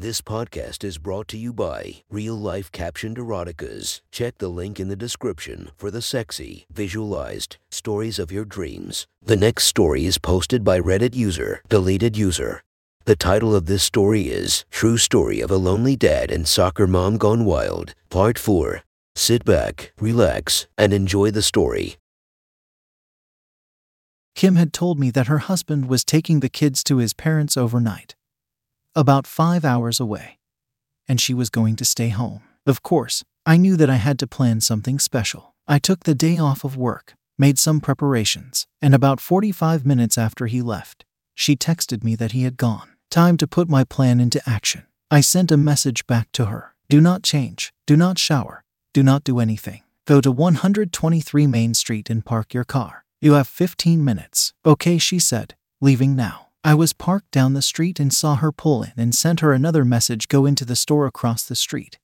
This podcast is brought to you by Real Life Captioned Eroticas. Check the link in the description for the sexy, visualized stories of your dreams. The next story is posted by Reddit user, Deleted User. The title of this story is True Story of a Lonely Dad and Soccer Mom Gone Wild, Part 4. Sit back, relax, and enjoy the story. Kim had told me that her husband was taking the kids to his parents overnight, about five hours away, and she was going to stay home. Of course, I knew that I had to plan something special. I took the day off of work, made some preparations, and about 45 minutes after he left, she texted me that he had gone. Time to put my plan into action. I sent a message back to her Do not change, do not shower, do not do anything. Go to 123 Main Street and park your car. You have 15 minutes. Okay, she said, leaving now. I was parked down the street and saw her pull in and sent her another message go into the store across the street.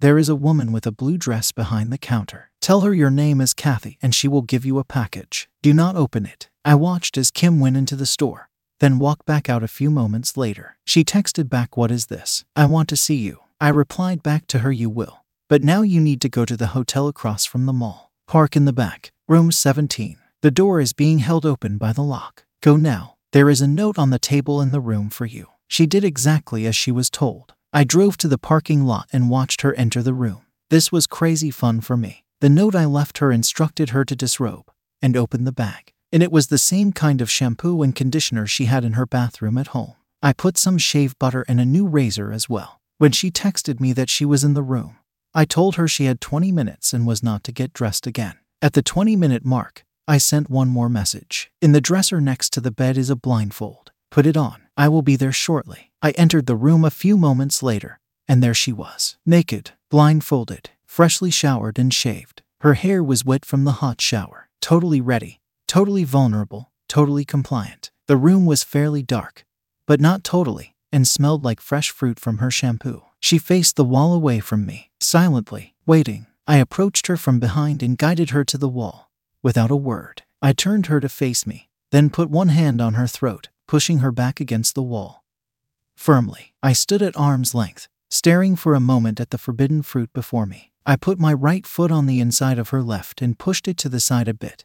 There is a woman with a blue dress behind the counter. Tell her your name is Kathy and she will give you a package. Do not open it. I watched as Kim went into the store, then walked back out a few moments later. She texted back, What is this? I want to see you. I replied back to her, You will. But now you need to go to the hotel across from the mall. Park in the back, room 17. The door is being held open by the lock. Go now. There is a note on the table in the room for you. She did exactly as she was told. I drove to the parking lot and watched her enter the room. This was crazy fun for me. The note I left her instructed her to disrobe and open the bag, and it was the same kind of shampoo and conditioner she had in her bathroom at home. I put some shave butter and a new razor as well. When she texted me that she was in the room, I told her she had 20 minutes and was not to get dressed again. At the 20 minute mark, I sent one more message. In the dresser next to the bed is a blindfold. Put it on. I will be there shortly. I entered the room a few moments later, and there she was, naked, blindfolded, freshly showered and shaved. Her hair was wet from the hot shower, totally ready, totally vulnerable, totally compliant. The room was fairly dark, but not totally, and smelled like fresh fruit from her shampoo. She faced the wall away from me, silently, waiting. I approached her from behind and guided her to the wall. Without a word, I turned her to face me, then put one hand on her throat, pushing her back against the wall. Firmly, I stood at arm's length, staring for a moment at the forbidden fruit before me. I put my right foot on the inside of her left and pushed it to the side a bit,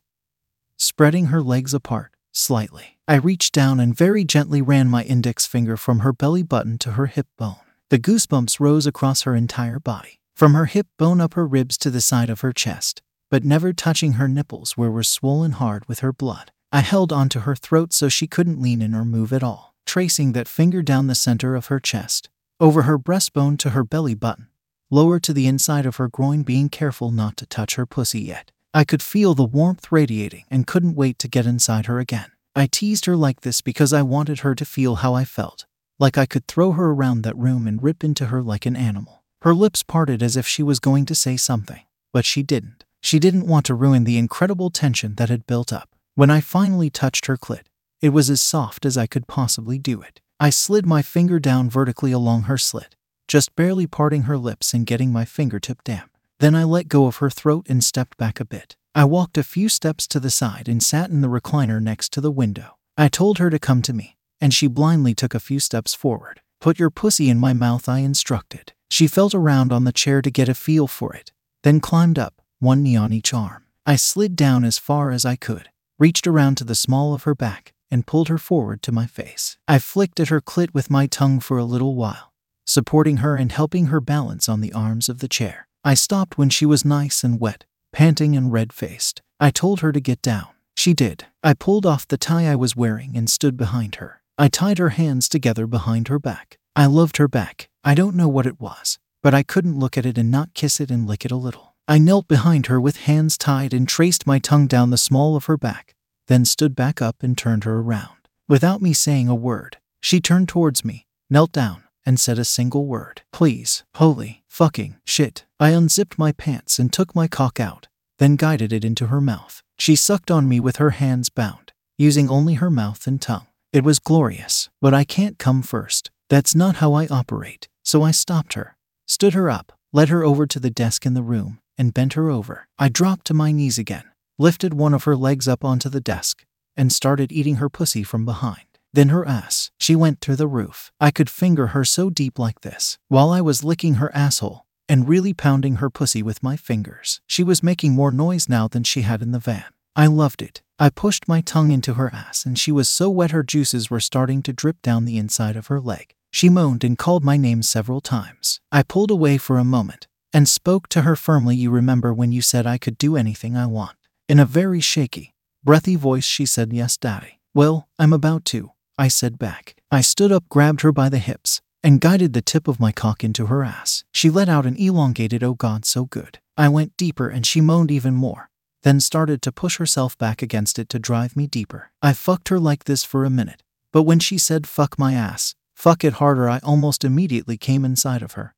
spreading her legs apart slightly. I reached down and very gently ran my index finger from her belly button to her hip bone. The goosebumps rose across her entire body, from her hip bone up her ribs to the side of her chest, but never touching her nipples where were swollen hard with her blood. I held onto her throat so she couldn't lean in or move at all, tracing that finger down the center of her chest, over her breastbone to her belly button, lower to the inside of her groin, being careful not to touch her pussy yet. I could feel the warmth radiating and couldn't wait to get inside her again. I teased her like this because I wanted her to feel how I felt, like I could throw her around that room and rip into her like an animal. Her lips parted as if she was going to say something, but she didn't. She didn't want to ruin the incredible tension that had built up. When I finally touched her clit, it was as soft as I could possibly do it. I slid my finger down vertically along her slit, just barely parting her lips and getting my fingertip damp. Then I let go of her throat and stepped back a bit. I walked a few steps to the side and sat in the recliner next to the window. I told her to come to me, and she blindly took a few steps forward. Put your pussy in my mouth, I instructed. She felt around on the chair to get a feel for it, then climbed up, one knee on each arm. I slid down as far as I could, reached around to the small of her back, and pulled her forward to my face. I flicked at her clit with my tongue for a little while, supporting her and helping her balance on the arms of the chair. I stopped when she was nice and wet, panting and red faced. I told her to get down. She did. I pulled off the tie I was wearing and stood behind her. I tied her hands together behind her back. I loved her back. I don't know what it was, but I couldn't look at it and not kiss it and lick it a little. I knelt behind her with hands tied and traced my tongue down the small of her back, then stood back up and turned her around. Without me saying a word, she turned towards me, knelt down, and said a single word. Please, holy, fucking, shit. I unzipped my pants and took my cock out, then guided it into her mouth. She sucked on me with her hands bound, using only her mouth and tongue. It was glorious, but I can't come first. That's not how I operate. So I stopped her, stood her up, led her over to the desk in the room, and bent her over. I dropped to my knees again, lifted one of her legs up onto the desk, and started eating her pussy from behind. Then her ass. She went to the roof. I could finger her so deep like this. While I was licking her asshole and really pounding her pussy with my fingers. She was making more noise now than she had in the van. I loved it. I pushed my tongue into her ass and she was so wet her juices were starting to drip down the inside of her leg. She moaned and called my name several times. I pulled away for a moment and spoke to her firmly. You remember when you said I could do anything I want? In a very shaky, breathy voice, she said, Yes, Daddy. Well, I'm about to. I said back. I stood up, grabbed her by the hips, and guided the tip of my cock into her ass. She let out an elongated, oh God, so good. I went deeper and she moaned even more, then started to push herself back against it to drive me deeper. I fucked her like this for a minute, but when she said fuck my ass, fuck it harder, I almost immediately came inside of her.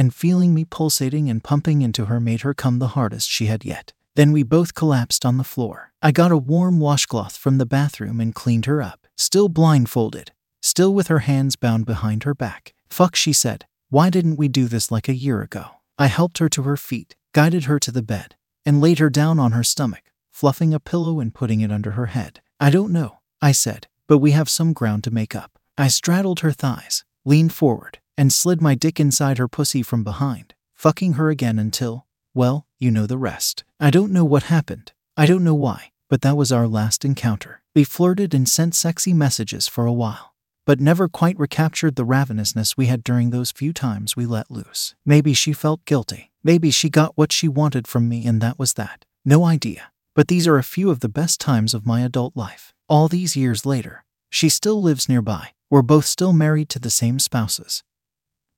And feeling me pulsating and pumping into her made her come the hardest she had yet. Then we both collapsed on the floor. I got a warm washcloth from the bathroom and cleaned her up still blindfolded, still with her hands bound behind her back. Fuck, she said. Why didn't we do this like a year ago? I helped her to her feet, guided her to the bed, and laid her down on her stomach, fluffing a pillow and putting it under her head. I don't know, I said, but we have some ground to make up. I straddled her thighs, leaned forward, and slid my dick inside her pussy from behind, fucking her again until, well, you know the rest. I don't know what happened. I don't know why, but that was our last encounter. We flirted and sent sexy messages for a while, but never quite recaptured the ravenousness we had during those few times we let loose. Maybe she felt guilty. Maybe she got what she wanted from me and that was that. No idea. But these are a few of the best times of my adult life. All these years later, she still lives nearby. We're both still married to the same spouses.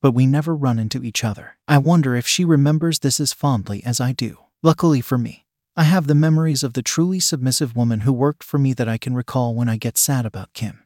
But we never run into each other. I wonder if she remembers this as fondly as I do. Luckily for me, I have the memories of the truly submissive woman who worked for me that I can recall when I get sad about Kim.